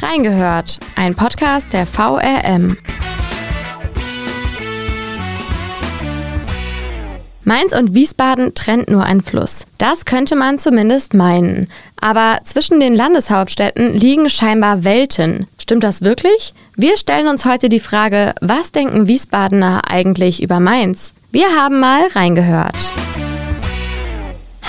Reingehört, ein Podcast der VRM. Mainz und Wiesbaden trennt nur ein Fluss. Das könnte man zumindest meinen. Aber zwischen den Landeshauptstädten liegen scheinbar Welten. Stimmt das wirklich? Wir stellen uns heute die Frage, was denken Wiesbadener eigentlich über Mainz? Wir haben mal reingehört.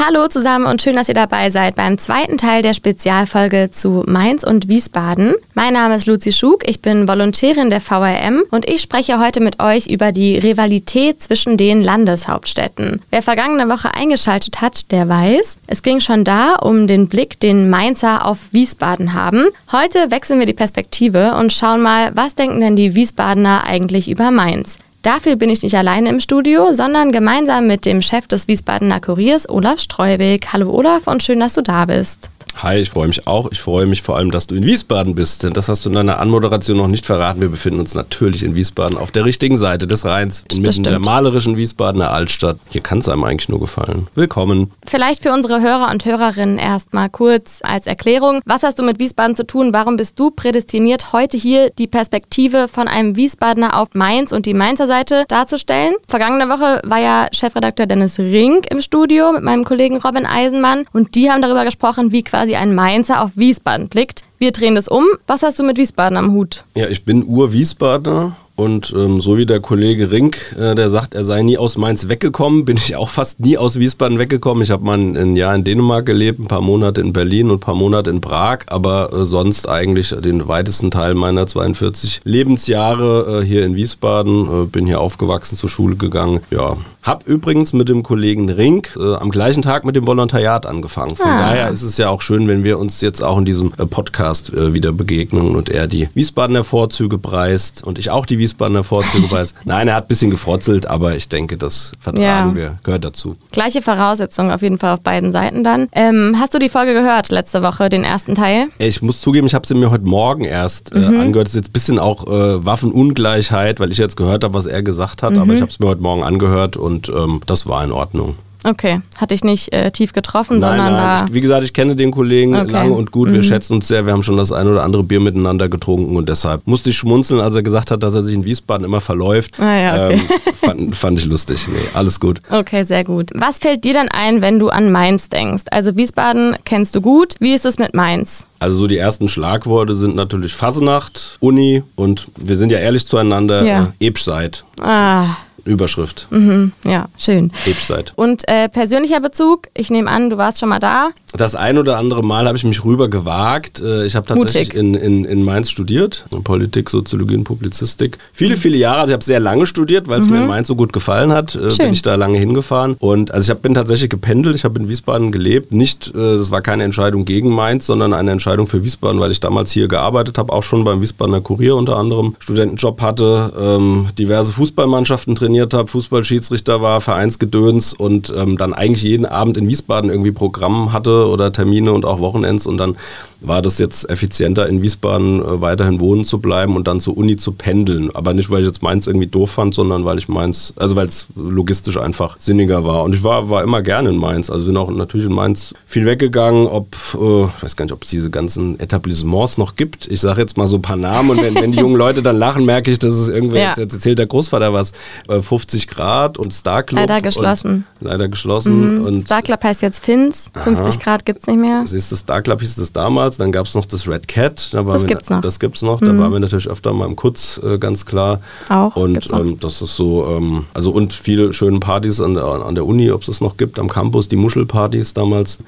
Hallo zusammen und schön, dass ihr dabei seid beim zweiten Teil der Spezialfolge zu Mainz und Wiesbaden. Mein Name ist Luzi Schug, ich bin Volontärin der VRM und ich spreche heute mit euch über die Rivalität zwischen den Landeshauptstädten. Wer vergangene Woche eingeschaltet hat, der weiß, es ging schon da um den Blick, den Mainzer auf Wiesbaden haben. Heute wechseln wir die Perspektive und schauen mal, was denken denn die Wiesbadener eigentlich über Mainz? Dafür bin ich nicht alleine im Studio, sondern gemeinsam mit dem Chef des Wiesbadener Kuriers, Olaf Streubig. Hallo Olaf und schön, dass du da bist. Hi, ich freue mich auch. Ich freue mich vor allem, dass du in Wiesbaden bist, denn das hast du in deiner Anmoderation noch nicht verraten. Wir befinden uns natürlich in Wiesbaden auf der richtigen Seite des Rheins, inmitten der malerischen Wiesbadener Altstadt. Hier kann es einem eigentlich nur gefallen. Willkommen. Vielleicht für unsere Hörer und Hörerinnen erstmal kurz als Erklärung. Was hast du mit Wiesbaden zu tun? Warum bist du prädestiniert, heute hier die Perspektive von einem Wiesbadener auf Mainz und die Mainzer Seite darzustellen? Vergangene Woche war ja Chefredakteur Dennis Rink im Studio mit meinem Kollegen Robin Eisenmann und die haben darüber gesprochen, wie quasi quasi ein Mainzer auf Wiesbaden blickt. Wir drehen das um. Was hast du mit Wiesbaden am Hut? Ja, ich bin Ur-Wiesbadener und ähm, so wie der Kollege Rink, äh, der sagt, er sei nie aus Mainz weggekommen, bin ich auch fast nie aus Wiesbaden weggekommen. Ich habe mal ein, ein, Jahr in Dänemark gelebt, ein paar Monate in Berlin und ein paar Monate in Prag, aber äh, sonst eigentlich den weitesten Teil meiner 42 Lebensjahre äh, hier in Wiesbaden. Äh, bin hier aufgewachsen, zur Schule gegangen. Ja, hab übrigens mit dem Kollegen Rink äh, am gleichen Tag mit dem Volontariat angefangen. Von ah. daher ist es ja auch schön, wenn wir uns jetzt auch in diesem äh, Podcast wieder begegnen und er die Wiesbadener Vorzüge preist und ich auch die Wiesbadener Wiesbadener Vorzügepreis. Nein, er hat ein bisschen gefrotzelt, aber ich denke, das vertragen ja. wir, gehört dazu. Gleiche Voraussetzungen auf jeden Fall auf beiden Seiten dann. Ähm, hast du die Folge gehört letzte Woche, den ersten Teil? Ich muss zugeben, ich habe sie mir heute Morgen erst äh, mhm. angehört. Das ist jetzt ein bisschen auch äh, Waffenungleichheit, weil ich jetzt gehört habe, was er gesagt hat, mhm. aber ich habe es mir heute Morgen angehört und ähm, das war in Ordnung. Okay, hatte ich nicht äh, tief getroffen, nein, sondern nein. Ich, wie gesagt, ich kenne den Kollegen okay. lang und gut. Wir mhm. schätzen uns sehr. Wir haben schon das ein oder andere Bier miteinander getrunken und deshalb musste ich schmunzeln, als er gesagt hat, dass er sich in Wiesbaden immer verläuft. Ah, ja, okay. ähm, fand, fand, ich lustig. Nee, alles gut. Okay, sehr gut. Was fällt dir dann ein, wenn du an Mainz denkst? Also Wiesbaden kennst du gut. Wie ist es mit Mainz? Also so die ersten Schlagworte sind natürlich Fasenacht, Uni und wir sind ja ehrlich zueinander, ja. äh, Ebscheid. Ah. Überschrift. Mhm, ja, schön. Website. Und äh, persönlicher Bezug, ich nehme an, du warst schon mal da. Das ein oder andere Mal habe ich mich rüber gewagt. Äh, ich habe tatsächlich in, in, in Mainz studiert, Politik, Soziologie und Publizistik. Viele, viele Jahre, also ich habe sehr lange studiert, weil es mhm. mir in Mainz so gut gefallen hat, äh, bin ich da lange hingefahren. Und also ich hab, bin tatsächlich gependelt, ich habe in Wiesbaden gelebt. Nicht, äh, das war keine Entscheidung gegen Mainz, sondern eine Entscheidung für Wiesbaden, weil ich damals hier gearbeitet habe, auch schon beim Wiesbadener Kurier unter anderem, Studentenjob hatte, ähm, diverse Fußballmannschaften trainiert habe, Fußballschiedsrichter war, Vereinsgedöns und ähm, dann eigentlich jeden Abend in Wiesbaden irgendwie Programm hatte oder Termine und auch Wochenends und dann war das jetzt effizienter, in Wiesbaden äh, weiterhin wohnen zu bleiben und dann zur Uni zu pendeln. Aber nicht, weil ich jetzt Mainz irgendwie doof fand, sondern weil ich Mainz, also weil es logistisch einfach sinniger war. Und ich war, war immer gerne in Mainz. Also bin auch natürlich in Mainz viel weggegangen, ob, äh, ich weiß gar nicht, ob es diese ganzen Etablissements noch gibt. Ich sage jetzt mal so ein paar Namen und wenn, wenn die jungen Leute dann lachen, merke ich, dass es irgendwer, ja. jetzt, erzählt der Großvater was, 50 äh, Grad und Star Club. Leider geschlossen. Leider geschlossen. Mhm. Und Star Club heißt jetzt Fins, 50 Aha. Grad gibt es nicht mehr. Siehst du, Star Club hieß es damals damals. Dann gab es noch das Red Cat. Da das gibt es noch. Das gibt's noch. Mhm. Da waren wir natürlich öfter mal im Kutz, äh, ganz klar. Auch. Und ähm, das ist so, ähm, also und viele schöne Partys an der, an der Uni, ob es das noch gibt, am Campus, die Muschelpartys damals.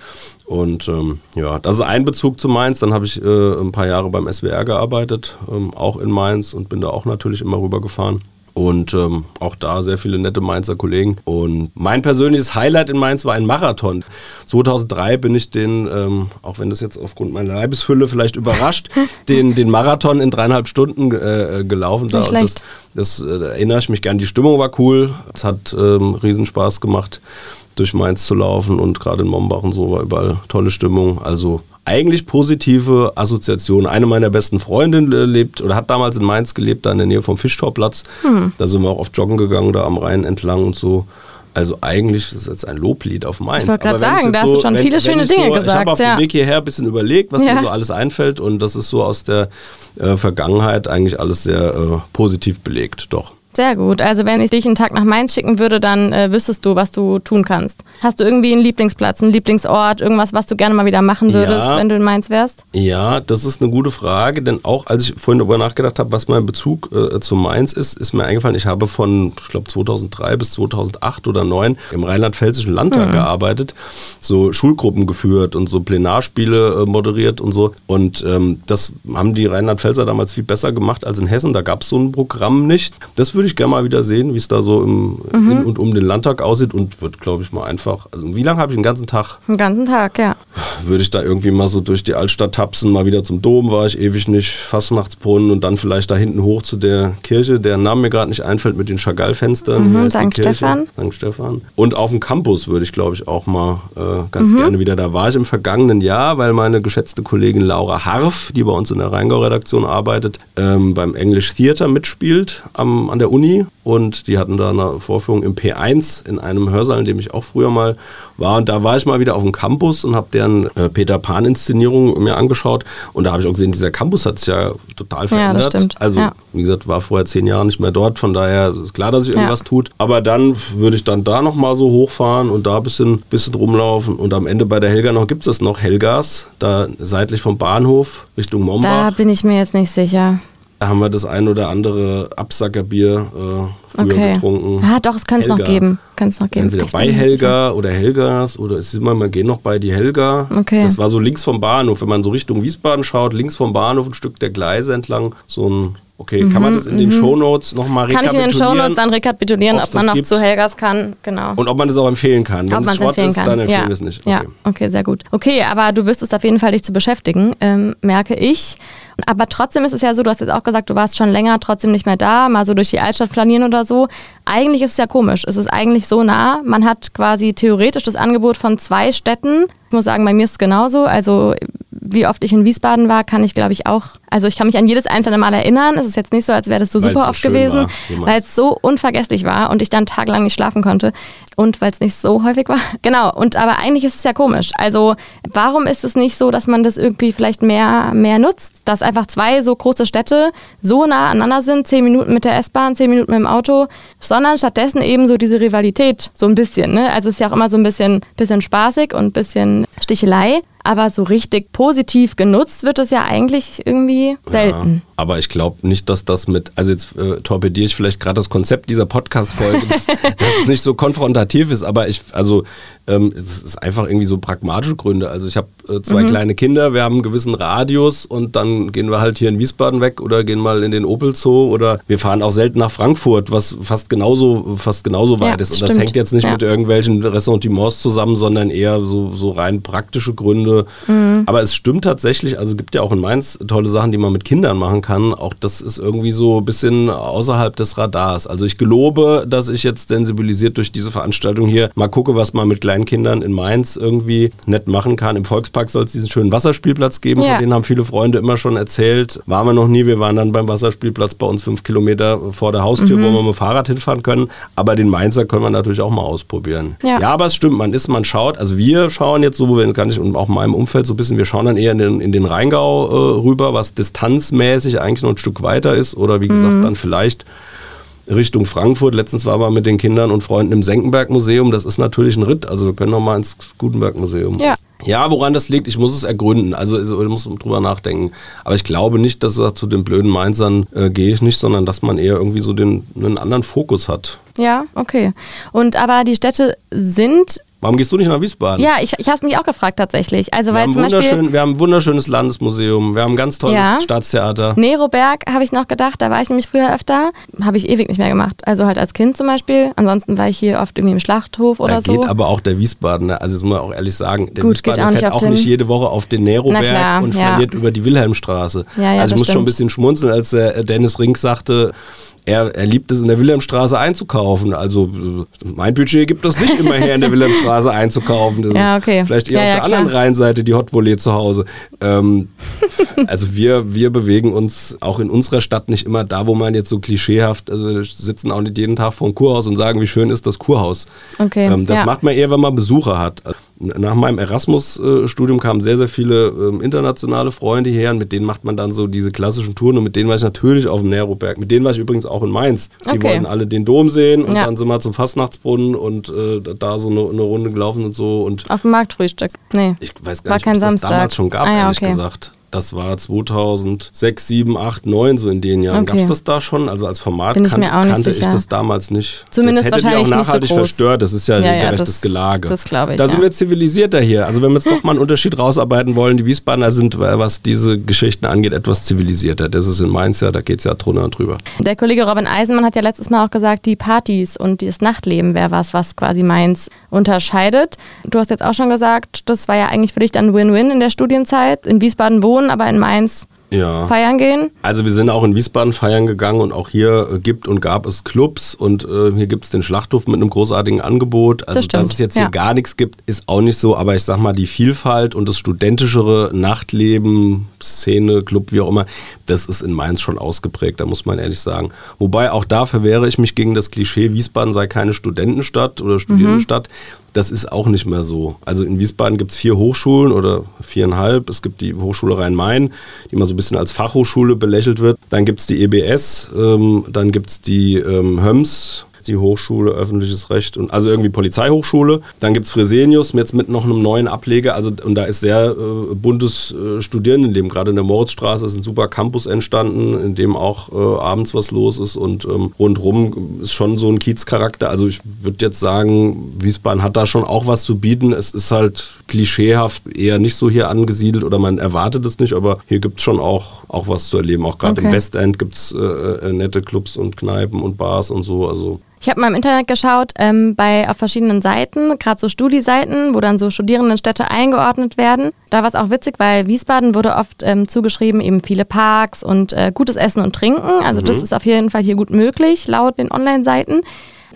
Und ähm, ja, das ist ein Bezug zu Mainz. Dann habe ich äh, ein paar Jahre beim SWR gearbeitet, ähm, auch in Mainz und bin da auch natürlich immer rübergefahren. Und ähm, auch da sehr viele nette Mainzer Kollegen. Und mein persönliches Highlight in Mainz war ein Marathon. 2003 bin ich den, ähm, auch wenn das jetzt aufgrund meiner Leibesfülle vielleicht überrascht, den, den Marathon in dreieinhalb Stunden äh, gelaufen. Da. Das, das äh, erinnere ich mich gern. Die Stimmung war cool. Es hat ähm, Riesenspaß gemacht, durch Mainz zu laufen. Und gerade in Mombach und so war überall tolle Stimmung. Also eigentlich positive Assoziationen. Eine meiner besten Freundinnen äh, lebt oder hat damals in Mainz gelebt, da in der Nähe vom Fischtorplatz. Mhm. Da sind wir auch oft joggen gegangen, da am Rhein entlang und so. Also eigentlich ist es jetzt ein Loblied auf Mainz. Ich wollte gerade sagen, da hast du schon wenn, viele schöne Dinge so, gesagt. Ich habe auf ja. dem Weg hierher ein bisschen überlegt, was ja. mir so alles einfällt und das ist so aus der äh, Vergangenheit eigentlich alles sehr äh, positiv belegt, doch. Sehr gut. Also wenn ich dich einen Tag nach Mainz schicken würde, dann äh, wüsstest du, was du tun kannst. Hast du irgendwie einen Lieblingsplatz, einen Lieblingsort, irgendwas, was du gerne mal wieder machen würdest, ja, wenn du in Mainz wärst? Ja, das ist eine gute Frage, denn auch als ich vorhin darüber nachgedacht habe, was mein Bezug äh, zu Mainz ist, ist mir eingefallen, ich habe von, ich glaube 2003 bis 2008 oder 2009 im Rheinland-Pfälzischen Landtag mhm. gearbeitet, so Schulgruppen geführt und so Plenarspiele äh, moderiert und so. Und ähm, das haben die Rheinland-Pfälzer damals viel besser gemacht als in Hessen. Da gab es so ein Programm nicht. Das würde würde ich gerne mal wieder sehen, wie es da so im, mhm. in und um den Landtag aussieht und wird, glaube ich, mal einfach. Also, wie lange habe ich den ganzen Tag? Den ganzen Tag, ja. Würde ich da irgendwie mal so durch die Altstadt tapsen, mal wieder zum Dom war ich ewig nicht, Fastnachtsbrunnen und dann vielleicht da hinten hoch zu der Kirche, deren Name mir gerade nicht einfällt, mit den Chagall-Fenstern. Mhm, St. Stefan. St. Stefan. Und auf dem Campus würde ich, glaube ich, auch mal äh, ganz mhm. gerne wieder. Da war ich im vergangenen Jahr, weil meine geschätzte Kollegin Laura Harf, die bei uns in der Rheingau-Redaktion arbeitet, ähm, beim English Theater mitspielt am, an der Uni und die hatten da eine Vorführung im P1 in einem Hörsaal, in dem ich auch früher mal war. Und da war ich mal wieder auf dem Campus und habe deren äh, Peter Pan-Inszenierung mir angeschaut. Und da habe ich auch gesehen, dieser Campus hat sich ja total verändert. Ja, das stimmt. Also, ja. wie gesagt, war vorher zehn Jahre nicht mehr dort. Von daher ist klar, dass sich irgendwas ja. tut. Aber dann würde ich dann da nochmal so hochfahren und da ein bisschen, bisschen rumlaufen. Und am Ende bei der Helga noch gibt es noch Helgas, da seitlich vom Bahnhof Richtung Mombach. Da bin ich mir jetzt nicht sicher. Da haben wir das ein oder andere Absackerbier äh, früher okay. getrunken. Ah, doch, es kann es noch geben. Kann's noch geben. Entweder bei Helga oder Helgas oder es ist immer, wir gehen noch bei die Helga. Okay. Das war so links vom Bahnhof. Wenn man so Richtung Wiesbaden schaut, links vom Bahnhof ein Stück der Gleise entlang, so ein Okay, mhm, kann man das in den mhm. Shownotes nochmal rekapitulieren? Kann ich in den Shownotes dann rekapitulieren, ob man noch gibt? zu Helgas kann, genau. Und ob man das auch empfehlen kann. Wenn ob es Schrott ist, kann. dann empfehlen ja. wir es nicht. Okay. Ja, okay, sehr gut. Okay, aber du wirst es auf jeden Fall dich zu beschäftigen, ähm, merke ich. Aber trotzdem ist es ja so, du hast jetzt auch gesagt, du warst schon länger trotzdem nicht mehr da, mal so durch die Altstadt flanieren oder so. Eigentlich ist es ja komisch. Es ist eigentlich so nah. Man hat quasi theoretisch das Angebot von zwei Städten. Ich muss sagen, bei mir ist es genauso. Also wie oft ich in Wiesbaden war, kann ich glaube ich auch, also ich kann mich an jedes einzelne Mal erinnern. Es ist jetzt nicht so, als wäre das so weil's super so oft gewesen, weil es so unvergesslich war und ich dann tagelang nicht schlafen konnte und weil es nicht so häufig war. Genau, und aber eigentlich ist es ja komisch. Also warum ist es nicht so, dass man das irgendwie vielleicht mehr, mehr nutzt, dass einfach zwei so große Städte so nah aneinander sind, zehn Minuten mit der S-Bahn, zehn Minuten mit dem Auto, sondern stattdessen eben so diese Rivalität, so ein bisschen. Ne? Also es ist ja auch immer so ein bisschen, bisschen spaßig und ein bisschen Stichelei. Aber so richtig positiv genutzt wird es ja eigentlich irgendwie selten. Ja, aber ich glaube nicht, dass das mit, also jetzt äh, torpediere ich vielleicht gerade das Konzept dieser Podcast-Folge, dass, dass es nicht so konfrontativ ist, aber ich, also ähm, es ist einfach irgendwie so pragmatische Gründe. Also ich habe äh, zwei mhm. kleine Kinder, wir haben einen gewissen Radius und dann gehen wir halt hier in Wiesbaden weg oder gehen mal in den Opel Zoo oder wir fahren auch selten nach Frankfurt, was fast genauso, fast genauso weit ja, ist. Und stimmt. das hängt jetzt nicht ja. mit irgendwelchen Ressentiments zusammen, sondern eher so, so rein praktische Gründe. Mhm. Aber es stimmt tatsächlich, also es gibt ja auch in Mainz tolle Sachen, die man mit Kindern machen kann. Auch das ist irgendwie so ein bisschen außerhalb des Radars. Also ich gelobe, dass ich jetzt sensibilisiert durch diese Veranstaltung hier mal gucke, was man mit kleinen Kleinkindern in Mainz irgendwie nett machen kann. Im Volkspark soll es diesen schönen Wasserspielplatz geben, ja. von denen haben viele Freunde immer schon erzählt. Waren wir noch nie, wir waren dann beim Wasserspielplatz bei uns fünf Kilometer vor der Haustür, mhm. wo wir mit dem Fahrrad hinfahren können. Aber den Mainzer können wir natürlich auch mal ausprobieren. Ja, ja aber es stimmt, man ist, man schaut, also wir schauen jetzt so, wo wir gar nicht, und auch in meinem Umfeld so ein bisschen, wir schauen dann eher in den, in den Rheingau äh, rüber, was distanzmäßig eigentlich noch ein Stück weiter ist oder wie gesagt mhm. dann vielleicht Richtung Frankfurt. Letztens war man mit den Kindern und Freunden im Senckenberg-Museum. Das ist natürlich ein Ritt. Also wir können noch mal ins Gutenberg-Museum. Ja. Ja, woran das liegt, ich muss es ergründen. Also, also ich muss drüber nachdenken. Aber ich glaube nicht, dass zu den blöden Mainzern äh, gehe ich nicht, sondern dass man eher irgendwie so den, einen anderen Fokus hat. Ja, okay. Und aber die Städte sind Warum gehst du nicht nach Wiesbaden? Ja, ich, ich habe mich auch gefragt tatsächlich. Also, wir, weil haben zum Beispiel, wir haben ein wunderschönes Landesmuseum, wir haben ein ganz tolles ja. Staatstheater. Neroberg habe ich noch gedacht, da war ich nämlich früher öfter. Habe ich ewig nicht mehr gemacht. Also halt als Kind zum Beispiel. Ansonsten war ich hier oft irgendwie im Schlachthof oder da so. geht aber auch der Wiesbadener, also das muss man auch ehrlich sagen, der Gut, Wiesbadener auch fährt auch nicht jede Woche auf den Neroberg und ja. flaniert über die Wilhelmstraße. Ja, ja, also ich muss stimmt. schon ein bisschen schmunzeln, als der Dennis Rink sagte, er, er liebt es in der Wilhelmstraße einzukaufen. Also mein Budget gibt es nicht immer her, in der Wilhelmstraße einzukaufen. ja, okay. Vielleicht eher ja, auf ja, der klar. anderen Rheinseite die Hot Volley zu Hause. Ähm, also wir, wir bewegen uns auch in unserer Stadt nicht immer da, wo man jetzt so klischeehaft, also wir sitzen auch nicht jeden Tag vor dem Kurhaus und sagen, wie schön ist das Kurhaus. Okay. Ähm, das ja. macht man eher, wenn man Besucher hat. Nach meinem Erasmus-Studium kamen sehr, sehr viele ähm, internationale Freunde hierher und mit denen macht man dann so diese klassischen Touren und mit denen war ich natürlich auf dem Neroberg. Mit denen war ich übrigens auch in Mainz. Die Okay. wollten alle den Dom sehen und Ja. dann sind wir zum Fastnachtsbrunnen und äh, da so eine, eine Runde gelaufen und so und Auf dem Marktfrühstück. Nee. ich weiß gar War nicht, kein ob es das damals schon gab, Ah, ja, ehrlich okay. gesagt. Das war 2006, 7, 8, 9, so in den Jahren. Okay. Gab es das da schon? Also als Format ich nicht kannte sicher. ich das damals nicht. Zumindest das hätte wahrscheinlich die auch nicht so nachhaltig groß. verstört. Das ist ja, Ja, ja, das- Gelage. das glaube ich, Da sind ja. wir zivilisierter hier. Also wenn wir jetzt doch mal einen Unterschied rausarbeiten wollen, die Wiesbadener sind, was diese Geschichten angeht, etwas zivilisierter. Das ist in Mainz ja, da geht es ja drunter und drüber. Der Kollege Robin Eisenmann hat ja letztes Mal auch gesagt, die Partys und das Nachtleben wäre was, was quasi Mainz unterscheidet. Du hast jetzt auch schon gesagt, das war ja eigentlich für dich dann Win-Win in der Studienzeit. In Wiesbaden wohnen, aber in Mainz Ja. feiern gehen. Also wir sind auch in Wiesbaden feiern gegangen und auch hier äh, gibt und gab es Clubs und äh, hier gibt es den Schlachthof mit einem großartigen Angebot. Also Das dass es jetzt hier ja. gar nichts gibt, ist auch nicht so, aber ich sag mal, die Vielfalt und das studentischere Nachtleben, Szene, Club, wie auch immer, das ist in Mainz schon ausgeprägt, da muss man ehrlich sagen. Wobei auch da verwehre ich mich gegen das Klischee, Wiesbaden sei keine Studentenstadt oder Studierendenstadt. Das ist auch nicht mehr so. Also in Wiesbaden gibt es vier Hochschulen oder viereinhalb. Es gibt die Hochschule Rhein-Main, die mal so ein bisschen als Fachhochschule belächelt wird. Dann gibt es die EBS, ähm, dann gibt es die ähm, HÖMS, die Hochschule, öffentliches Recht und also irgendwie Polizeihochschule. Dann gibt es Fresenius jetzt mit noch einem neuen Ableger. Also und da ist sehr äh, buntes äh, Studierendenleben. Gerade in der Moritzstraße ist ein super Campus entstanden, in dem auch äh, abends was los ist und ähm, rundrum ist schon so ein Kiezcharakter. Also ich würde jetzt sagen, Wiesbaden hat da schon auch was zu bieten. Es ist halt klischeehaft eher nicht so hier angesiedelt oder man erwartet es nicht, aber hier gibt es schon auch, auch was zu erleben. Auch gerade Okay. im Westend gibt es äh, äh, nette Clubs und Kneipen und Bars und so. Also Ich habe mal im Internet geschaut, ähm, bei auf verschiedenen Seiten, gerade so Studi-Seiten, wo dann so Studierendenstädte eingeordnet werden. Da war es auch witzig, weil Wiesbaden wurde oft ähm, zugeschrieben, eben viele Parks und äh, gutes Essen und Trinken. Also das ist auf jeden Fall hier gut möglich, laut den Online-Seiten.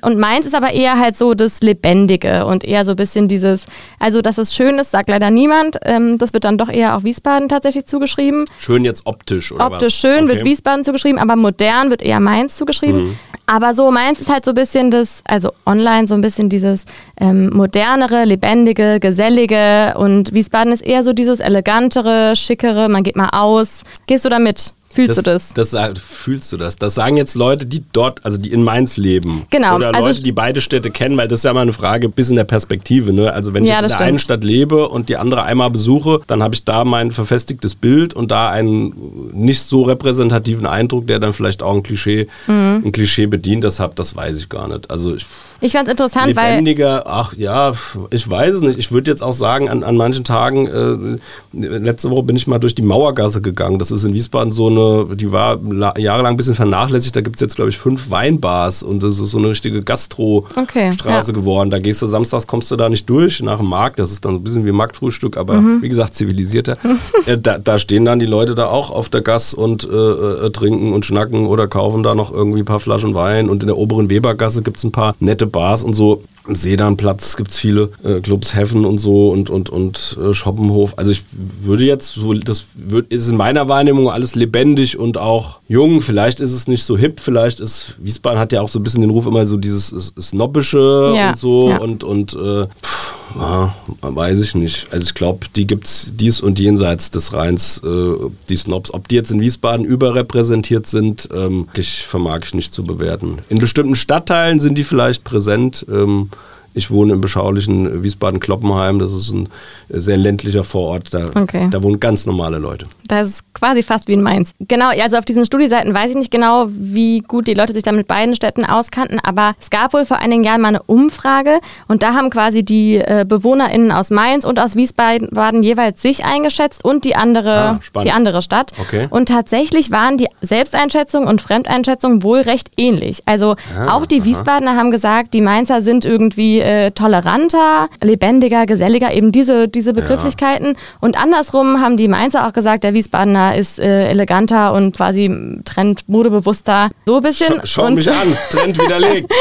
Und meins ist aber eher halt so das Lebendige und eher so ein bisschen dieses, also dass es schön ist, sagt leider niemand. Ähm, das wird dann doch eher auch Wiesbaden tatsächlich zugeschrieben. schön jetzt optisch oder Optisch was? schön wird Okay. Wiesbaden zugeschrieben, aber modern wird eher Mainz zugeschrieben. Mhm. Aber so Mainz ist halt so ein bisschen das, also online so ein bisschen dieses ähm, modernere, lebendige, gesellige und Wiesbaden ist eher so dieses elegantere, schickere, man geht mal aus. Gehst du damit? Fühlst du das? Das, das fühlst du das? Das sagen jetzt Leute, die dort, also die in Mainz leben. Genau, Oder also Leute, die beide Städte kennen, weil das ist ja mal eine Frage bis in der Perspektive. Ne? Also wenn ich Ja, jetzt in das der stimmt. einen Stadt lebe und die andere einmal besuche, dann habe ich da mein verfestigtes Bild und da einen nicht so repräsentativen Eindruck, der dann vielleicht auch ein Klischee, Mhm. ein Klischee bedient. Das, hab, das weiß ich gar nicht. Also ich, Ich fand es interessant, weil Lebendiger, ach ja, ich weiß es nicht. Ich würde jetzt auch sagen, an, an manchen Tagen, äh, letzte Woche bin ich mal durch die Mauergasse gegangen. Das ist in Wiesbaden so eine, die war la- jahrelang ein bisschen vernachlässigt. Da gibt es jetzt, glaube ich, fünf Weinbars und das ist so eine richtige Okay, Gastro-Straße ja. geworden. Da gehst du samstags, kommst du da nicht durch nach dem Markt. Das ist dann so ein bisschen wie Marktfrühstück, aber Mhm. wie gesagt, zivilisierter. äh, da, da stehen dann die Leute da auch auf der Gas und äh, äh, trinken und schnacken oder kaufen da noch irgendwie ein paar Flaschen Wein. Und in der oberen Webergasse gibt es ein paar nette Bars und so. Sedanplatz gibt es viele äh, Clubs, Heaven und so und, und, und äh, Schoppenhof. Also ich würde jetzt so, das würd, ist in meiner Wahrnehmung alles lebendig und auch jung. Vielleicht ist es nicht so hip, vielleicht ist, Wiesbaden hat ja auch so ein bisschen den Ruf immer so dieses Snobbische Ja, und so ja. und, und äh, pff, ja, weiß ich nicht. Also ich glaube, die gibt es dies und jenseits des Rheins, äh, die Snobs. Ob die jetzt in Wiesbaden überrepräsentiert sind, ähm, ich vermag ich nicht zu bewerten. In bestimmten Stadtteilen sind die vielleicht präsent. Ähm, ich wohne im beschaulichen Wiesbaden-Kloppenheim. Das ist ein sehr ländlicher Vorort. Da, Okay. da wohnen ganz normale Leute. Das ist quasi fast wie in Mainz. Genau, also auf diesen Studieseiten weiß ich nicht genau, wie gut die Leute sich da mit beiden Städten auskannten, aber es gab wohl vor einigen Jahren mal eine Umfrage und da haben quasi die äh, BewohnerInnen aus Mainz und aus Wiesbaden jeweils sich eingeschätzt und die andere, Ah, die andere Stadt. Okay. Und tatsächlich waren die Selbsteinschätzung und Fremdeinschätzung wohl recht ähnlich. Also Ah, auch die Wiesbadener haben gesagt, die Mainzer sind irgendwie äh, toleranter, lebendiger, geselliger, eben diese, diese Begrifflichkeiten. Ja. Und andersrum haben die Mainzer auch gesagt, der Wiesbadener ist äh, eleganter und quasi trend modebewusster. So ein bisschen. Schau, schau mich an, Trend widerlegt.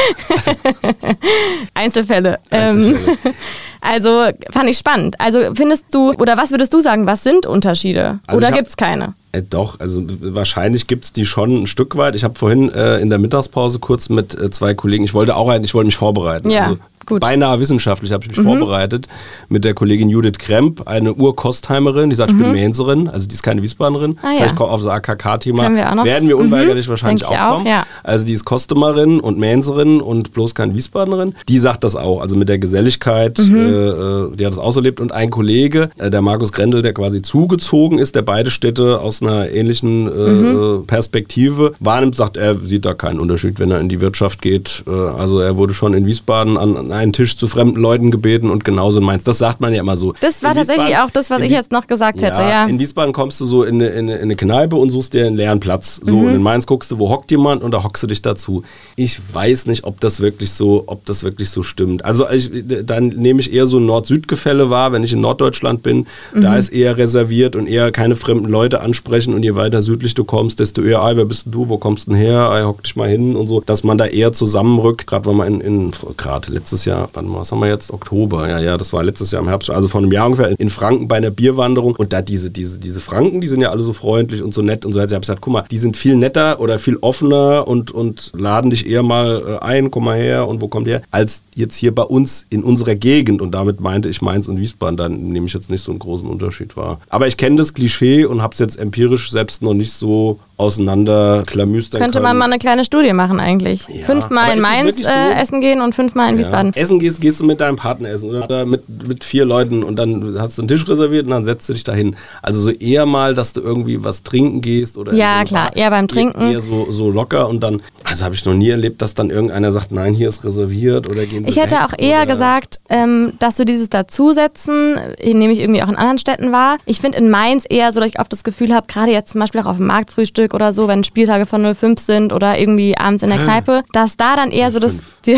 Einzelfälle. Einzelfälle. Ähm, also fand ich spannend. Also findest du, oder was würdest du sagen, was sind Unterschiede? Also oder gibt es keine? Äh, doch, also wahrscheinlich gibt es die schon ein Stück weit. Ich habe vorhin äh, in der Mittagspause kurz mit äh, zwei Kollegen, ich wollte auch, ich wollte mich vorbereiten. Ja. Also, Gut. beinahe wissenschaftlich habe ich mich mhm. vorbereitet mit der Kollegin Judith Kremp, eine Urkostheimerin, die sagt, ich bin mhm. Mainzerin, also die ist keine Wiesbadenerin. Ah, Vielleicht ja. kommt auf das AKK-Thema. Werden wir unweigerlich mhm. wahrscheinlich auch, auch kommen. Ja. Also die ist Kostemerin und Mainzerin und bloß keine Wiesbadenerin. Die sagt das auch, also mit der Geselligkeit, mhm. äh, äh die hat das auch so erlebt. Und ein Kollege, äh, der Markus Grendel, der quasi zugezogen ist, der beide Städte aus einer ähnlichen äh, mhm. Perspektive wahrnimmt, sagt, er sieht da keinen Unterschied, wenn er in die Wirtschaft geht. Äh, also er wurde schon in Wiesbaden an, an einen Tisch zu fremden Leuten gebeten und genauso in Mainz. Das sagt man ja immer so. Das war tatsächlich auch das, was ich jetzt noch gesagt hätte, ja. In Wiesbaden kommst du so in eine, in eine Kneipe und suchst dir einen leeren Platz. So, mhm. und in Mainz guckst du, wo hockt jemand und da hockst du dich dazu. Ich weiß nicht, ob das wirklich so, ob das wirklich so stimmt. Also ich, dann nehme ich eher so ein Nord-Süd-Gefälle wahr, wenn ich in Norddeutschland bin. Mhm. Da ist eher reserviert und eher keine fremden Leute ansprechen und je weiter südlich du kommst, desto eher, ey, wer bist du, wo kommst du denn her, ey, hock dich mal hin und so, dass man da eher zusammenrückt, gerade wenn man in, in gerade letztes Jahr, wann was haben wir jetzt? Oktober, ja, ja, das war letztes Jahr im Herbst, also vor einem Jahr ungefähr in Franken bei einer Bierwanderung und da diese, diese, diese Franken, die sind ja alle so freundlich und so nett und so. Also ich habe gesagt, guck mal, die sind viel netter oder viel offener und, und laden dich eher mal äh, ein, komm mal her und wo kommt ihr, als jetzt hier bei uns in unserer Gegend und damit meinte ich Mainz und Wiesbaden, da nehme ich jetzt nicht so einen großen Unterschied wahr. Aber ich kenne das Klischee und habe es jetzt empirisch selbst noch nicht so auseinander klamüstern Könnte man mal eine kleine Studie machen eigentlich. Ja. Fünfmal in Mainz so? äh, essen gehen und fünfmal in ja. Wiesbaden. Essen gehst, gehst du mit deinem Partner essen oder mit, mit vier Leuten und dann hast du einen Tisch reserviert und dann setzt du dich dahin. Also so eher mal, dass du irgendwie was trinken gehst oder Ja, so klar, Bar, eher beim Trinken. Eher, so, so locker und dann, also habe ich noch nie erlebt, dass dann irgendeiner sagt, nein, hier ist reserviert oder gehen Sie Ich hätte auch eher gesagt, ähm, dass du dieses Dazusetzen, nehme ich irgendwie auch in anderen Städten wahr. Ich finde in Mainz eher so, dass ich oft das Gefühl habe, gerade jetzt zum Beispiel auch auf dem Marktfrühstück Frühstück oder so, wenn Spieltage von 05 sind oder irgendwie abends in der Kneipe, dass da dann eher so das die,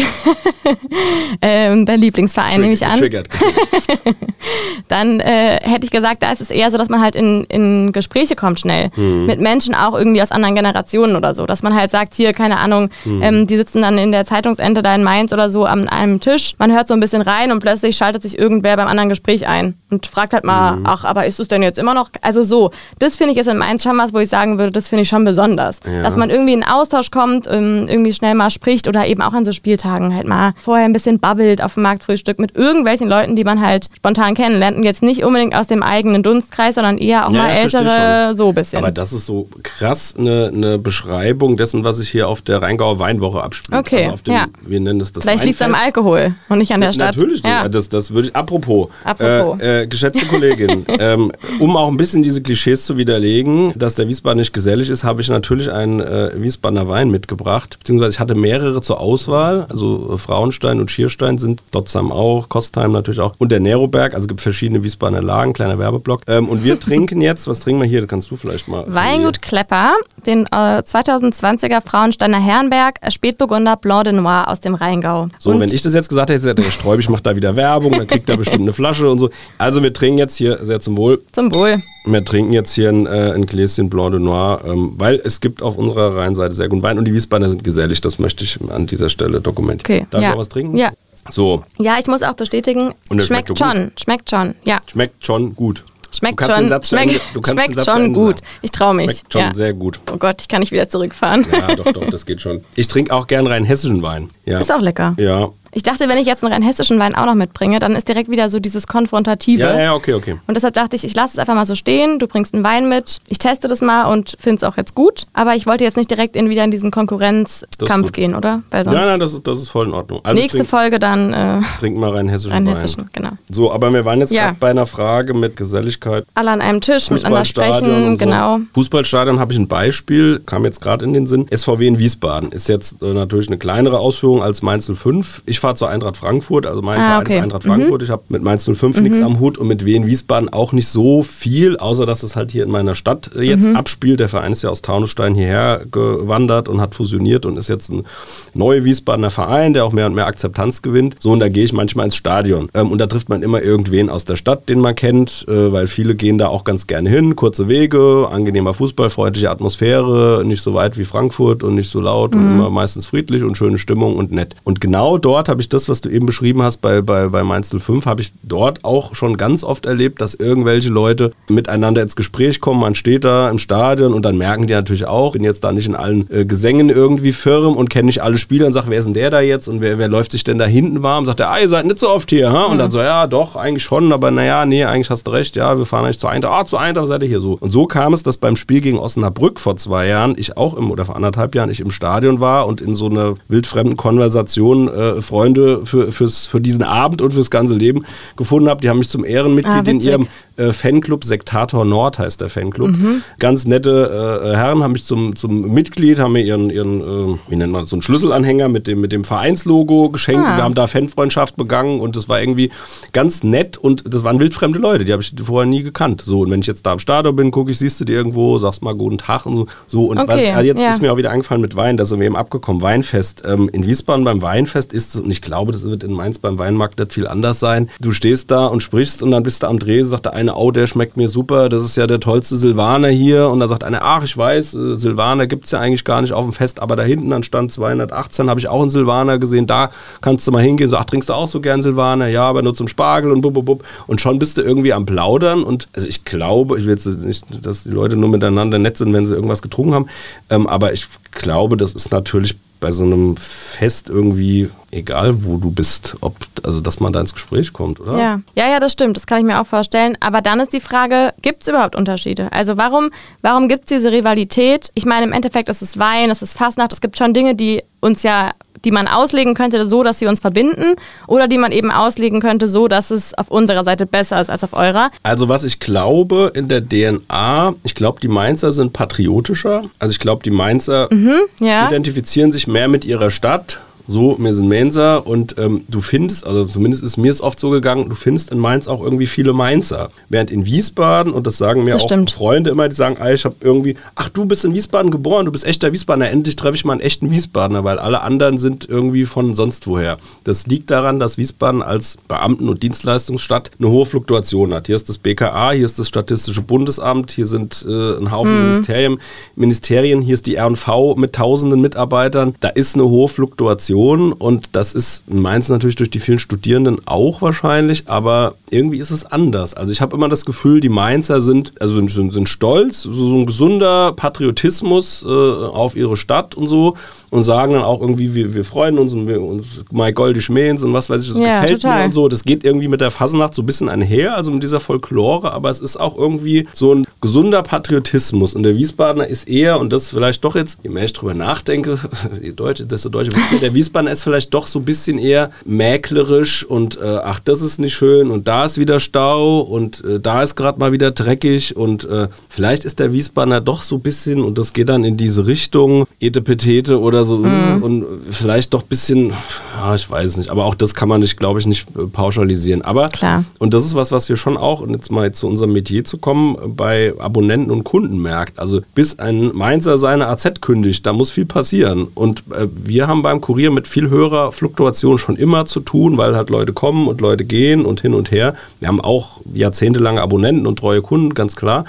ähm, der Lieblingsverein nehme ich an. dann äh, hätte ich gesagt, da ist es eher so, dass man halt in, in Gespräche kommt schnell. Mhm. mit Menschen auch irgendwie aus anderen Generationen oder so, dass man halt sagt, hier keine Ahnung, mhm. ähm, die sitzen dann in der Zeitungsende da in Mainz oder so an einem Tisch, man hört so ein bisschen rein und plötzlich schaltet sich irgendwer beim anderen Gespräch ein und fragt halt mal, mhm. ach, aber ist es denn jetzt immer noch, also so, das finde ich ist in Mainz schon was, wo ich sagen würde, das finde ich schon besonders. Ja. Dass man irgendwie in Austausch kommt, ähm, irgendwie schnell mal spricht oder eben auch an so Spieltagen halt mal vorher ein bisschen babbelt auf dem Marktfrühstück mit irgendwelchen Leuten, die man halt spontan kennenlernt und jetzt nicht unbedingt aus dem eigenen Dunstkreis, sondern eher auch ja, mal ältere, so ein bisschen. Aber das ist so krass eine, eine Beschreibung dessen, was sich hier auf der Rheingauer Weinwoche abspielt. Okay, also dem, ja. Wir nennen es das Vielleicht liegt es am Alkohol und nicht an der Stadt. Natürlich, ja. das, das würde ich, apropos, apropos. Äh, äh, geschätzte Kollegin, ähm, um auch ein bisschen diese Klischees zu widerlegen, dass der Wiesbaden nicht gesellig ist, habe ich natürlich einen äh, Wiesbadener Wein mitgebracht. Beziehungsweise ich hatte mehrere zur Auswahl. Also äh, Frauenstein und Schierstein sind Dotzheim auch, Kostheim natürlich auch. Und der Neroberg, also gibt verschiedene Wiesbadener Lagen, kleiner Werbeblock. Ähm, und wir trinken jetzt, was trinken wir hier? Das kannst du vielleicht mal. Weingut Klepper, den äh, 2020er Frauensteiner Herrenberg, äh, Spätburgunder Blanc de Noir aus dem Rheingau. So, und wenn ich das jetzt gesagt hätte, der Sträubig macht da wieder Werbung, dann kriegt er bestimmt eine Flasche und so. Also wir trinken jetzt hier sehr zum Wohl. Zum Wohl. Wir trinken jetzt hier ein, äh, ein Gläschen Blanc de Noir, ähm, weil es gibt auf unserer Rheinseite sehr guten Wein und die Wiesbadener sind gesellig, das möchte ich an dieser Stelle dokumentieren. Okay. Darf ja. ich auch was trinken? Ja. So. Ja, ich muss auch bestätigen, schmeckt, schmeckt schon, gut. schmeckt schon, ja. Schmeckt schon gut. Schmeckt schon, schmeckt, schmeckt schon gut. Ich traue mich. Schmeckt schon ja. sehr gut. Oh Gott, ich kann nicht wieder zurückfahren. Ja, doch, doch, das geht schon. Ich trinke auch gern rein hessischen Wein. Ja. Ist auch lecker. Ja, ich dachte, wenn ich jetzt einen rein hessischen Wein auch noch mitbringe, dann ist direkt wieder so dieses Konfrontative. Ja, ja, okay, okay. Und deshalb dachte ich, ich lasse es einfach mal so stehen, du bringst einen Wein mit, ich teste das mal und finde es auch jetzt gut. Aber ich wollte jetzt nicht direkt in, wieder in diesen Konkurrenzkampf gehen, oder? Weil sonst ja, nein, das ist, das ist voll in Ordnung. Also nächste trink, Folge dann. Äh, trinken wir rein hessischen rein Wein. hessischen, genau. So, aber wir waren jetzt ja. gerade bei einer Frage mit Geselligkeit. Alle an einem Tisch miteinander sprechen, so. genau. Fußballstadion habe ich ein Beispiel, kam jetzt gerade in den Sinn. SVW in Wiesbaden ist jetzt äh, natürlich eine kleinere Ausführung als Mainz 05. Ich fahre zur Eintracht Frankfurt, also mein ah, Verein okay. ist Eintracht mhm. Frankfurt. Ich habe mit Mainz 05 mhm. nichts am Hut und mit Wien Wiesbaden auch nicht so viel, außer dass es halt hier in meiner Stadt äh, jetzt mhm. abspielt. Der Verein ist ja aus Taunusstein hierher gewandert und hat fusioniert und ist jetzt ein neuer Wiesbadener Verein, der auch mehr und mehr Akzeptanz gewinnt. So, und da gehe ich manchmal ins Stadion. Ähm, und da trifft man immer irgendwen aus der Stadt, den man kennt, äh, weil viele gehen da auch ganz gerne hin. Kurze Wege, angenehmer Fußball, freundliche Atmosphäre, nicht so weit wie Frankfurt und nicht so laut mhm. und immer meistens friedlich und schöne Stimmung und nett. Und genau dort habe ich das, was du eben beschrieben hast bei, bei, bei Mainz 05, habe ich dort auch schon ganz oft erlebt, dass irgendwelche Leute miteinander ins Gespräch kommen. Man steht da im Stadion und dann merken die natürlich auch, bin jetzt da nicht in allen äh, Gesängen irgendwie firm und kenne nicht alle Spieler und sage, wer ist denn der da jetzt und wer, wer läuft sich denn da hinten warm? Sagt er, ah, ihr seid nicht so oft hier, ha? Und mhm. dann so, ja, doch, eigentlich schon, aber naja, nee, eigentlich hast du recht, ja, wir fahren eigentlich zu Eintracht, ah, zu Eintracht seid ihr hier so. Und so kam es, dass beim Spiel gegen Osnabrück vor zwei Jahren, ich auch im, oder vor anderthalb Jahren, ich im Stadion war und in so einer wildfremden Konversation äh, Freunde für, fürs, für diesen Abend und fürs ganze Leben gefunden habe. Die haben mich zum Ehrenmitglied ah, in ihrem äh, Fanclub, Sektator Nord heißt der Fanclub. Mhm. Ganz nette äh, Herren haben mich zum, zum Mitglied, haben mir ihren, ihren äh, wie nennt man das, so einen Schlüsselanhänger mit dem, mit dem Vereinslogo geschenkt. Ah. Wir haben da Fanfreundschaft begangen und das war irgendwie ganz nett und das waren wildfremde Leute, die habe ich vorher nie gekannt. So, und wenn ich jetzt da am Stadion bin, gucke ich, siehst du die irgendwo, sagst mal guten Tag und so. so und okay, was, also jetzt ja. ist mir auch wieder angefallen mit Wein, da sind wir eben abgekommen. Weinfest. Ähm, in Wiesbaden beim Weinfest ist es, und ich glaube, das wird in Mainz beim Weinmarkt nicht viel anders sein. Du stehst da und sprichst und dann bist du am Dreh, sagt der eine, oh, der schmeckt mir super, das ist ja der tollste Silvaner hier. Und da sagt einer, ach, ich weiß, äh, Silvaner gibt es ja eigentlich gar nicht auf dem Fest, aber da hinten an Stand 218 habe ich auch einen Silvaner gesehen, da kannst du mal hingehen, so, ach, trinkst du auch so gern Silvaner? Ja, aber nur zum Spargel und bub, bub, bub. Und schon bist du irgendwie am Plaudern und also ich glaube, ich will jetzt nicht, dass die Leute nur miteinander nett sind, wenn sie irgendwas getrunken haben, ähm, aber ich glaube, das ist natürlich bei so einem Fest irgendwie egal, wo du bist, ob also dass man da ins Gespräch kommt, oder? Ja, ja, ja, das stimmt. Das kann ich mir auch vorstellen. Aber dann ist die Frage: Gibt es überhaupt Unterschiede? Also warum, warum gibt es diese Rivalität? Ich meine, im Endeffekt ist es Wein, es ist Fastnacht. Es gibt schon Dinge, die uns ja die man auslegen könnte, so dass sie uns verbinden, oder die man eben auslegen könnte, so dass es auf unserer Seite besser ist als auf eurer? Also was ich glaube in der DNA, ich glaube, die Mainzer sind patriotischer. Also ich glaube, die Mainzer mhm, ja. identifizieren sich mehr mit ihrer Stadt so, wir sind Mainzer und ähm, du findest, also zumindest ist mir es oft so gegangen, du findest in Mainz auch irgendwie viele Mainzer. Während in Wiesbaden, und das sagen mir das auch stimmt. Freunde immer, die sagen, ah, ich habe irgendwie, ach, du bist in Wiesbaden geboren, du bist echter Wiesbadener, endlich treffe ich mal einen echten Wiesbadener, weil alle anderen sind irgendwie von sonst woher. Das liegt daran, dass Wiesbaden als Beamten- und Dienstleistungsstadt eine hohe Fluktuation hat. Hier ist das BKA, hier ist das Statistische Bundesamt, hier sind äh, ein Haufen hm. Ministerien, Ministerien, hier ist die RV mit tausenden Mitarbeitern. Da ist eine hohe Fluktuation. Situation und das ist in Mainz natürlich durch die vielen Studierenden auch wahrscheinlich, aber irgendwie ist es anders. Also ich habe immer das Gefühl, die Mainzer sind, also sind, sind stolz, so, so ein gesunder Patriotismus äh, auf ihre Stadt und so und sagen dann auch irgendwie, wir, wir freuen uns und wir uns My Goldi Schmähens und was weiß ich, das ja, gefällt total. mir und so. Das geht irgendwie mit der Fasnacht so ein bisschen einher, also mit dieser Folklore, aber es ist auch irgendwie so ein gesunder Patriotismus. Und der Wiesbadener ist eher, und das vielleicht doch jetzt, je mehr ich drüber nachdenke, je Deutsche, desto Deutsche, der Wiesbadener ist vielleicht doch so ein bisschen eher mäklerisch und äh, ach, das ist nicht schön und da ist wieder Stau und äh, da ist gerade mal wieder dreckig und äh, vielleicht ist der Wiesbadener doch so ein bisschen, und das geht dann in diese Richtung, Etepetete oder so mhm. und vielleicht doch ein bisschen, ja, ich weiß nicht, aber auch das kann man nicht, glaube ich, nicht äh, pauschalisieren. Aber, Klar. und das ist was, was wir schon auch, und jetzt mal zu unserem Metier zu kommen, bei Abonnenten und Kunden merkt. Also bis ein Mainzer seine AZ kündigt, da muss viel passieren. Und äh, wir haben beim Kurier mit viel höherer Fluktuation schon immer zu tun, weil halt Leute kommen und Leute gehen und hin und her. Wir haben auch jahrzehntelange Abonnenten und treue Kunden, ganz klar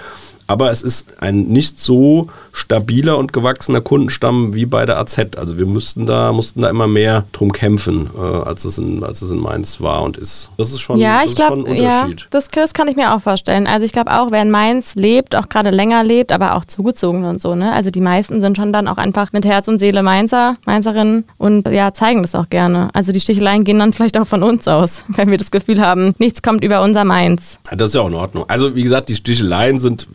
aber es ist ein nicht so stabiler und gewachsener Kundenstamm wie bei der AZ. Also wir müssten da, mussten da immer mehr drum kämpfen, äh, als, es in, als es in Mainz war und ist. Das ist schon, ja, ich glaub, ein Unterschied. Ja, das, das kann ich mir auch vorstellen. Also ich glaube auch, wer in Mainz lebt, auch gerade länger lebt, aber auch zugezogen und so, ne? Also die meisten sind schon dann auch einfach mit Herz und Seele Mainzer, Mainzerinnen und ja, zeigen das auch gerne. Also die Sticheleien gehen dann vielleicht auch von uns aus, wenn wir das Gefühl haben, nichts kommt über unser Mainz. Das ist ja auch in Ordnung. Also wie gesagt, die Sticheleien sind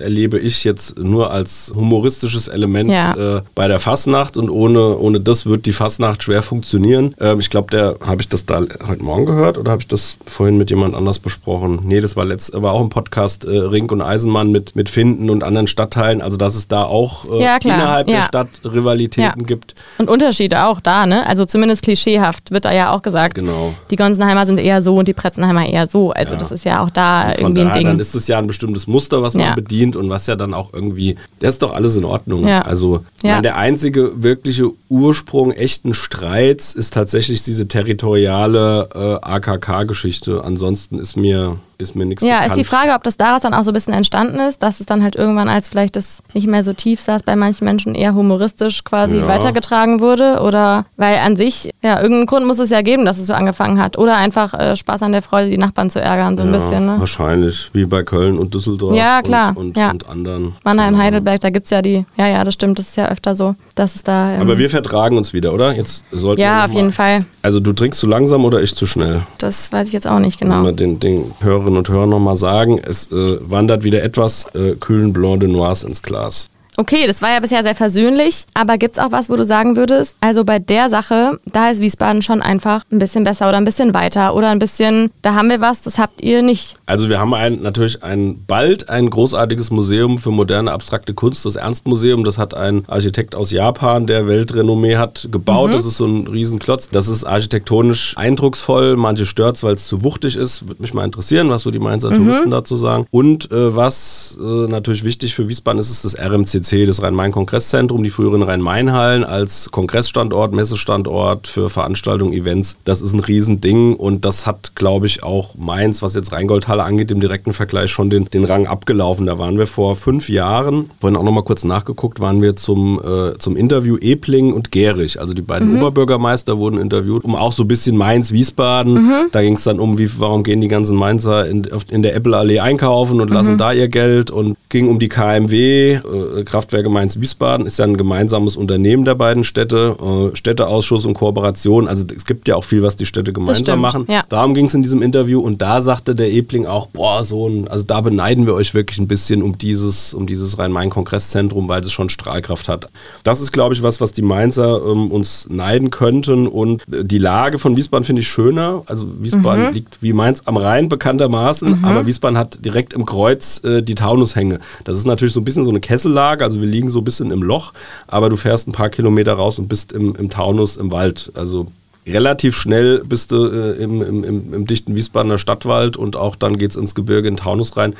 erlebe ich jetzt nur als humoristisches Element ja. äh, bei der Fastnacht und ohne, ohne das wird die Fastnacht schwer funktionieren. Ähm, ich glaube, der habe ich das da heute Morgen gehört oder habe ich das vorhin mit jemand anders besprochen? Nee, das war letzt, war auch ein Podcast äh, Rink und Eisenmann mit, mit Finden und anderen Stadtteilen. Also dass es da auch äh, ja, innerhalb der Stadt Rivalitäten gibt. Und Unterschiede auch da, ne? Also zumindest klischeehaft wird da ja auch gesagt. Genau. Die Gonsenheimer sind eher so und die Pretzenheimer eher so. Also das ist ja auch da irgendwie ein Ding. Dann ist es ja ein bestimmtes Muster, was man bedient und was ja dann auch irgendwie, das ist doch alles in Ordnung. Also meine, der einzige wirkliche Ursprung echten Streits ist tatsächlich diese territoriale äh, AKK-Geschichte. Ansonsten ist mir ist mir nichts Ja, bekannt. ist die Frage, ob das daraus dann auch so ein bisschen entstanden ist, dass es dann halt irgendwann als vielleicht das nicht mehr so tief saß, bei manchen Menschen eher humoristisch quasi ja. weitergetragen wurde oder weil an sich, ja, irgendeinen Grund muss es ja geben, dass es so angefangen hat oder einfach äh, Spaß an der Freude, die Nachbarn zu ärgern, so ein bisschen. Ne? Wahrscheinlich, wie bei Köln und Düsseldorf ja, klar. Und, und, ja. und anderen. Mannheim, genau. Heidelberg, da gibt es ja die, ja, ja, das stimmt, das ist ja öfter so, dass es da... Ähm, Aber wir vertragen uns wieder, oder? Jetzt sollten Ja, auf jeden Fall. Also du trinkst zu langsam oder ich zu schnell? Das weiß ich jetzt auch nicht genau. Wenn wir den, den Hörerinnen und Hörern nochmal sagen, es äh, wandert wieder etwas äh, kühlen Blanc de Noirs ins Glas. Okay, das war ja bisher sehr versöhnlich, aber gibt es auch was, wo du sagen würdest, also bei der Sache, da ist Wiesbaden schon einfach ein bisschen besser oder ein bisschen weiter oder ein bisschen, da haben wir was, das habt ihr nicht. Also wir haben ein, natürlich ein, bald ein großartiges Museum für moderne abstrakte Kunst, das Ernst-Museum, das hat ein Architekt aus Japan, der Weltrenommee hat, gebaut. Mhm. Das ist so ein Riesenklotz. Das ist architektonisch eindrucksvoll, manche stört es, weil es zu wuchtig ist. Würde mich mal interessieren, was so die Mainzer mhm. Touristen dazu sagen. Und äh, was äh, natürlich wichtig für Wiesbaden ist, ist das RMCC RMCC, das Rhein-Main-Kongreszentrum, die früheren Rhein-Main-Hallen als Kongressstandort, Messestandort für Veranstaltungen, Events. Das ist ein Riesending und das hat, glaube ich, auch Mainz, was jetzt Rheingoldhalle angeht, im direkten Vergleich schon den, den Rang abgelaufen. Da waren wir vor fünf Jahren, vorhin auch nochmal kurz nachgeguckt, waren wir zum, äh, zum Interview Epling und Gerich. Also die beiden mhm. Oberbürgermeister wurden interviewt, um auch so ein bisschen Mainz, Wiesbaden. Mhm. Da ging es dann um, wie, warum gehen die ganzen Mainzer in, in der Apple-Allee einkaufen und lassen mhm. da ihr Geld und ging um die KMW, äh, Kraftwerke Mainz-Wiesbaden ist ja ein gemeinsames Unternehmen der beiden Städte, äh, Städteausschuss und Kooperation. Also es gibt ja auch viel, was die Städte gemeinsam machen. Ja. Darum ging es in diesem Interview und da sagte der Ebling auch, boah, so ein, also da beneiden wir euch wirklich ein bisschen um dieses, um dieses Rhein-Main-Kongreszentrum, weil es schon Strahlkraft hat. Das ist, glaube ich, was, was die Mainzer ähm, uns neiden könnten und die Lage von Wiesbaden finde ich schöner. Also Wiesbaden mhm. liegt wie Mainz am Rhein bekanntermaßen, mhm. aber Wiesbaden hat direkt im Kreuz äh, die Taunushänge. Das ist natürlich so ein bisschen so eine Kessellage, also wir liegen so ein bisschen im Loch, aber du fährst ein paar Kilometer raus und bist im, im Taunus im Wald. Also relativ schnell bist du äh, im, im, im, im, dichten Wiesbadener Stadtwald und auch dann geht es ins Gebirge in Taunus rein.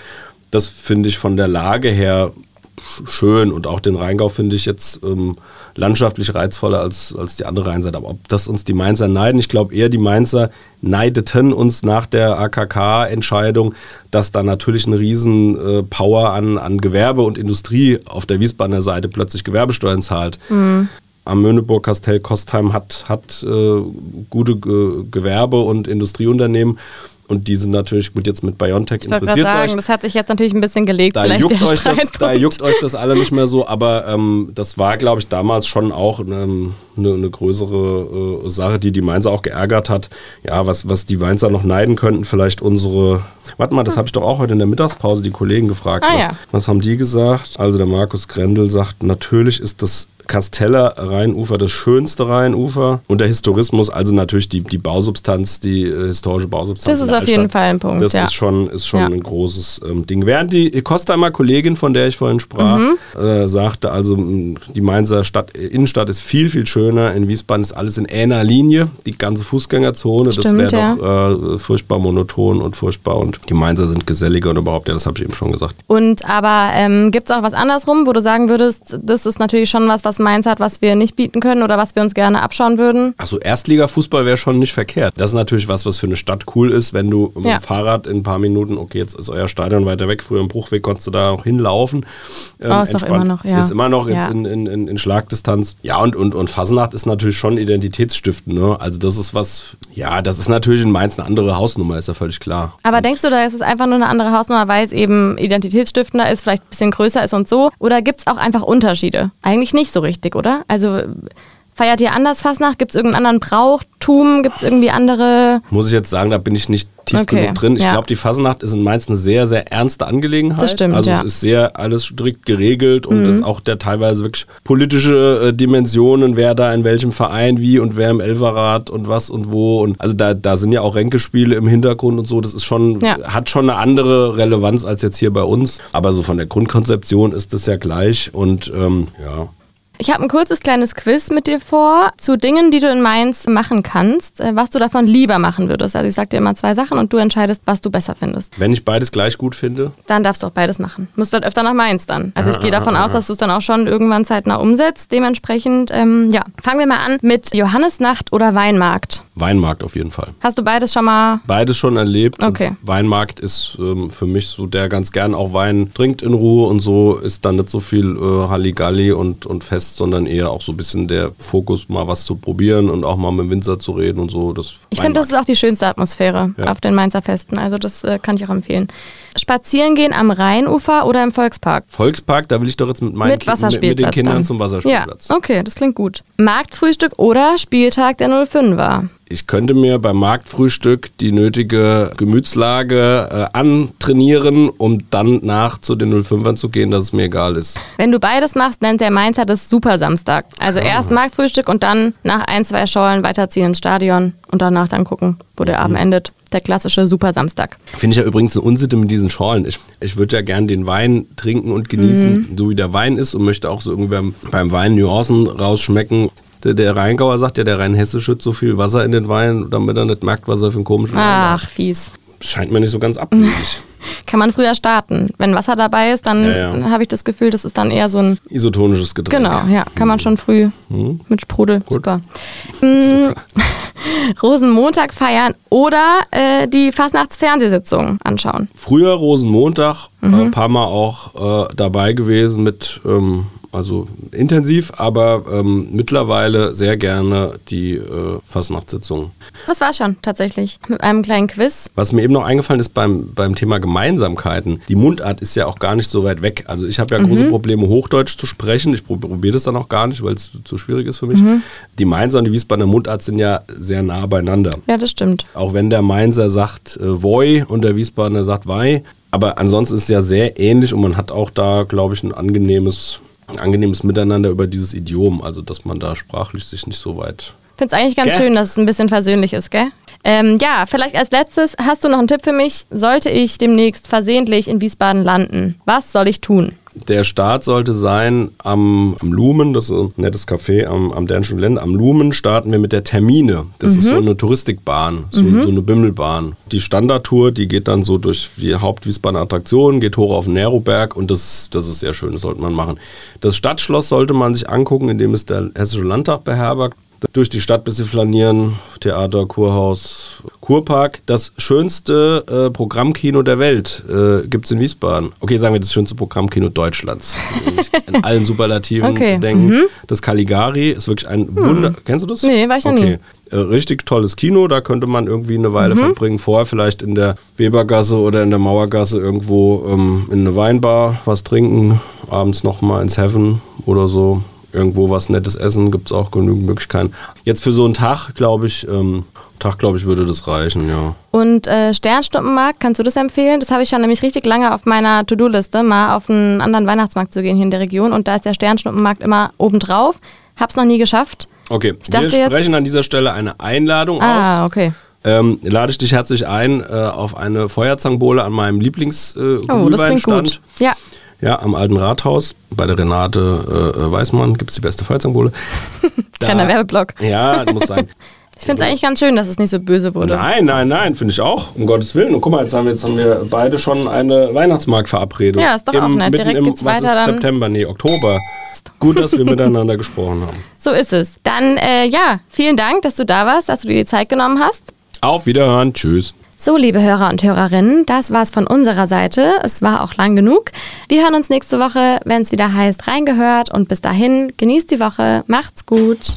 Das finde ich von der Lage her schön und auch den Rheingau finde ich jetzt ähm, landschaftlich reizvoller als, als die andere Rheinseite. Aber ob das uns die Mainzer neiden, ich glaube eher die Mainzer neideten uns nach der AKK-Entscheidung, dass da natürlich eine riesen äh, Power an, an Gewerbe und Industrie auf der Wiesbadener Seite plötzlich Gewerbesteuern zahlt. Mhm. Am Möhneburg Kastell Kostheim hat, hat äh, gute Ge Gewerbe- und Industrieunternehmen und die sind natürlich gut jetzt mit Biontech ich interessiert. Sagen, euch. das hat sich jetzt natürlich ein bisschen gelegt. Da, juckt euch, das, da juckt euch das alle nicht mehr so, aber ähm, das war, glaube ich, damals schon auch eine, eine, eine größere äh, Sache, die die Mainzer auch geärgert hat. Ja, was, was die Mainzer noch neiden könnten, vielleicht unsere. Warte mal, das habe ich doch auch heute in der Mittagspause die Kollegen gefragt. Ah, was, ja. was haben die gesagt? Also der Markus Grendel sagt, natürlich ist das Kasteller Rheinufer das schönste Rheinufer und der Historismus, also natürlich die, die Bausubstanz, die äh, historische Bausubstanz. Das ist auf jeden Fall ein Punkt. Das ja. ist schon, ist schon ja. ein großes ähm, Ding. Während die Kostheimer Kollegin, von der ich vorhin sprach, mhm. äh, sagte, also die Mainzer Stadt, Innenstadt ist viel, viel schöner. In Wiesbaden ist alles in einer Linie, die ganze Fußgängerzone. Stimmt, das wäre ja. doch äh, furchtbar monoton und furchtbar und die Mainzer sind geselliger und überhaupt, ja, das habe ich eben schon gesagt. Und aber ähm, gibt es auch was andersrum, wo du sagen würdest, das ist natürlich schon was, was Mainz hat, was wir nicht bieten können oder was wir uns gerne abschauen würden? Achso, Erstliga-Fußball wäre schon nicht verkehrt. Das ist natürlich was, was für eine Stadt cool ist, wenn du mit dem Fahrrad in ein paar Minuten, okay, jetzt ist euer Stadion weiter weg, früher im Bruchweg konntest du da auch hinlaufen. Ähm, oh, ist doch immer noch, ja. Ist immer noch jetzt ja. in, in, in, Schlagdistanz. Ja, und, und, und Fasnacht ist natürlich schon identitätsstiftend. Ne? Also das ist was, ja, das ist natürlich in Mainz eine andere Hausnummer, ist ja völlig klar. Aber und denkst du, da ist es einfach nur eine andere Hausnummer, weil es eben identitätsstiftender ist, vielleicht ein bisschen größer ist und so? Oder gibt es auch einfach Unterschiede? Eigentlich nicht so richtig, oder? Also Feiert ihr anders Fasnacht? Gibt es irgendeinen anderen Brauchtum? Gibt es irgendwie andere? Muss ich jetzt sagen, da bin ich nicht tief okay. genug drin. Ich ja. glaube, die Fasnacht ist in Mainz eine sehr, sehr ernste Angelegenheit. Das stimmt, Also ja. es ist sehr alles strikt geregelt und mhm. ist auch der teilweise wirklich politische äh, Dimensionen, wer da in welchem Verein wie und wer im Elferrat und was und wo. Und also da, da sind ja auch Ränkespiele im Hintergrund und so. Das ist schon, ja. hat schon eine andere Relevanz als jetzt hier bei uns. Aber so von der Grundkonzeption ist das ja gleich und ähm, ja. Ich habe ein kurzes kleines Quiz mit dir vor zu Dingen, die du in Mainz machen kannst, äh, was du davon lieber machen würdest. Also ich sag dir immer zwei Sachen und du entscheidest, was du besser findest. Wenn ich beides gleich gut finde? Dann darfst du auch beides machen. Musst halt öfter nach Mainz dann. Also ich gehe davon aus, dass du es dann auch schon irgendwann zeitnah umsetzt. Dementsprechend, ähm, ja. Fangen wir mal an mit Johannesnacht oder Weinmarkt. Weinmarkt auf jeden Fall. Hast du beides schon mal? Beides schon erlebt. Okay. Weinmarkt ist ähm, für mich so, der ganz gern auch Wein trinkt in Ruhe und so ist dann nicht so viel äh, Halligalli und, und Fest Fest, sondern eher auch so ein bisschen der Fokus, mal was zu probieren und auch mal mit dem Winzer zu reden und so. Das ich finde, das ist auch die schönste Atmosphäre ja. auf den Mainzer Festen. Also das äh, kann ich auch empfehlen. Spazieren gehen am Rheinufer oder im Volkspark? Volkspark, da will ich doch jetzt mit meinen mit, mit, mit den Kindern dann. zum Wasserspielplatz. Ja, okay, das klingt gut. Marktfrühstück oder Spieltag der 05er? Ich könnte mir beim Marktfrühstück die nötige Gemütslage äh, antrainieren, um dann nach zu den 05ern zu gehen, dass es mir egal ist. Wenn du beides machst, nennt der Mainzer das Super Samstag. Also ah. erst Marktfrühstück und dann nach ein, zwei Schollen weiterziehen ins Stadion und danach dann gucken, wo der Abend mhm. endet der klassische Super Samstag. Finde ich ja übrigens eine Unsitte mit diesen Schorlen. Ich, ich würde ja gern den Wein trinken und genießen, mhm. so wie der Wein ist und möchte auch so irgendwie beim, beim Wein Nuancen rausschmecken. Der, der Rheingauer sagt ja, der Rheinhesse schützt so viel Wasser in den Wein, damit er nicht merkt, was er für einen komischen Wein hat. Ach, fies. Scheint mir nicht so ganz abwegig. Kann man früher starten. Wenn Wasser dabei ist, dann ja, ja. habe ich das Gefühl, das ist dann eher so ein isotonisches Getränk. Genau, ja, kann man schon früh mhm. mit Sprudel. Gut. Super. Mhm. Super. Rosenmontag feiern oder äh, die Fastnachtsfernsehsitzung anschauen. Früher Rosenmontag, mhm. ein paar Mal auch äh, dabei gewesen mit ähm, also intensiv, aber ähm, mittlerweile sehr gerne die äh, Fastnachtssitzung. Das war schon tatsächlich mit einem kleinen Quiz. Was mir eben noch eingefallen ist beim, beim Thema Gemeinsamkeiten, die Mundart ist ja auch gar nicht so weit weg. Also ich habe ja mhm. große Probleme, Hochdeutsch zu sprechen. Ich probiere das dann auch gar nicht, weil es zu schwierig ist für mich. Mhm. Die Mainzer und die Wiesbadener Mundart sind ja sehr nah beieinander. Ja, das stimmt. Auch wenn der Mainzer sagt äh, Voi und der Wiesbadener sagt Wei. Aber ansonsten ist es ja sehr ähnlich und man hat auch da, glaube ich, ein angenehmes ein angenehmes Miteinander über dieses Idiom, also dass man da sprachlich sich nicht so weit. Ich finde es eigentlich ganz gell? schön, dass es ein bisschen versöhnlich ist, gell? Ähm, ja, vielleicht als letztes, hast du noch einen Tipp für mich? Sollte ich demnächst versehentlich in Wiesbaden landen? Was soll ich tun? Der Start sollte sein am, am Lumen, das ist ein nettes Café am, am Dänischen Gelände. Am Lumen starten wir mit der Termine. Das mhm. ist so eine Touristikbahn, so, mhm. so, eine Bimmelbahn. Die Standardtour, die geht dann so durch die Hauptwiesbadener Attraktionen, geht hoch auf den Neroberg und das, das ist sehr schön, das sollte man machen. Das Stadtschloss sollte man sich angucken, indem es der Hessische Landtag beherbergt durch die Stadt bis sie flanieren, Theater, Kurhaus, Kurpark. Das schönste äh, Programmkino der Welt äh, gibt es in Wiesbaden. Okay, sagen wir das schönste Programmkino Deutschlands. in allen Superlativen okay. denken. Mhm. Das Caligari ist wirklich ein hm. Wunder. Kennst du das? Nee, war ich noch okay. nie. Äh, richtig tolles Kino, da könnte man irgendwie eine Weile mhm. verbringen. Vorher vielleicht in der Webergasse oder in der Mauergasse irgendwo ähm, in eine Weinbar was trinken, abends nochmal ins Heaven oder so irgendwo was Nettes essen, gibt es auch genügend Möglichkeiten. Jetzt für so einen Tag, glaube ich, ähm, Tag, glaube ich, würde das reichen, ja. Und äh, Sternstundenmarkt, kannst du das empfehlen? Das habe ich schon nämlich richtig lange auf meiner To-Do-Liste, mal auf einen anderen Weihnachtsmarkt zu gehen hier in der Region. Und da ist der Sternstundenmarkt immer obendrauf. Hab's noch nie geschafft. Okay, wir sprechen an dieser Stelle eine Einladung ah, aus. Ah, okay. Ähm, lade ich dich herzlich ein äh, auf eine Feuerzangenbowle an meinem Lieblings äh, Oh, das klingt gut. Ja. Ja, am alten Rathaus bei der Renate äh, Weißmann gibt es die beste Feuerzangenbowle. Kleiner Werbeblock. Ja, muss sein. Ich finde es eigentlich ganz schön, dass es nicht so böse wurde. Nein, nein, nein, finde ich auch. Um Gottes Willen. Und guck mal, jetzt haben wir, jetzt haben wir beide schon eine Weihnachtsmarktverabredung. Ja, ist doch Im, auch nett. Direkt im, geht's weiter dann. September, nee, Oktober. Gut, dass wir miteinander gesprochen haben. So ist es. Dann, äh, ja, vielen Dank, dass du da warst, dass du dir die Zeit genommen hast. Auf Wiederhören. Tschüss. So, liebe Hörer und Hörerinnen, das war's von unserer Seite. Es war auch lang genug. Wir hören uns nächste Woche, wenn es wieder heißt, reingehört. Und bis dahin, genießt die Woche. Macht's gut.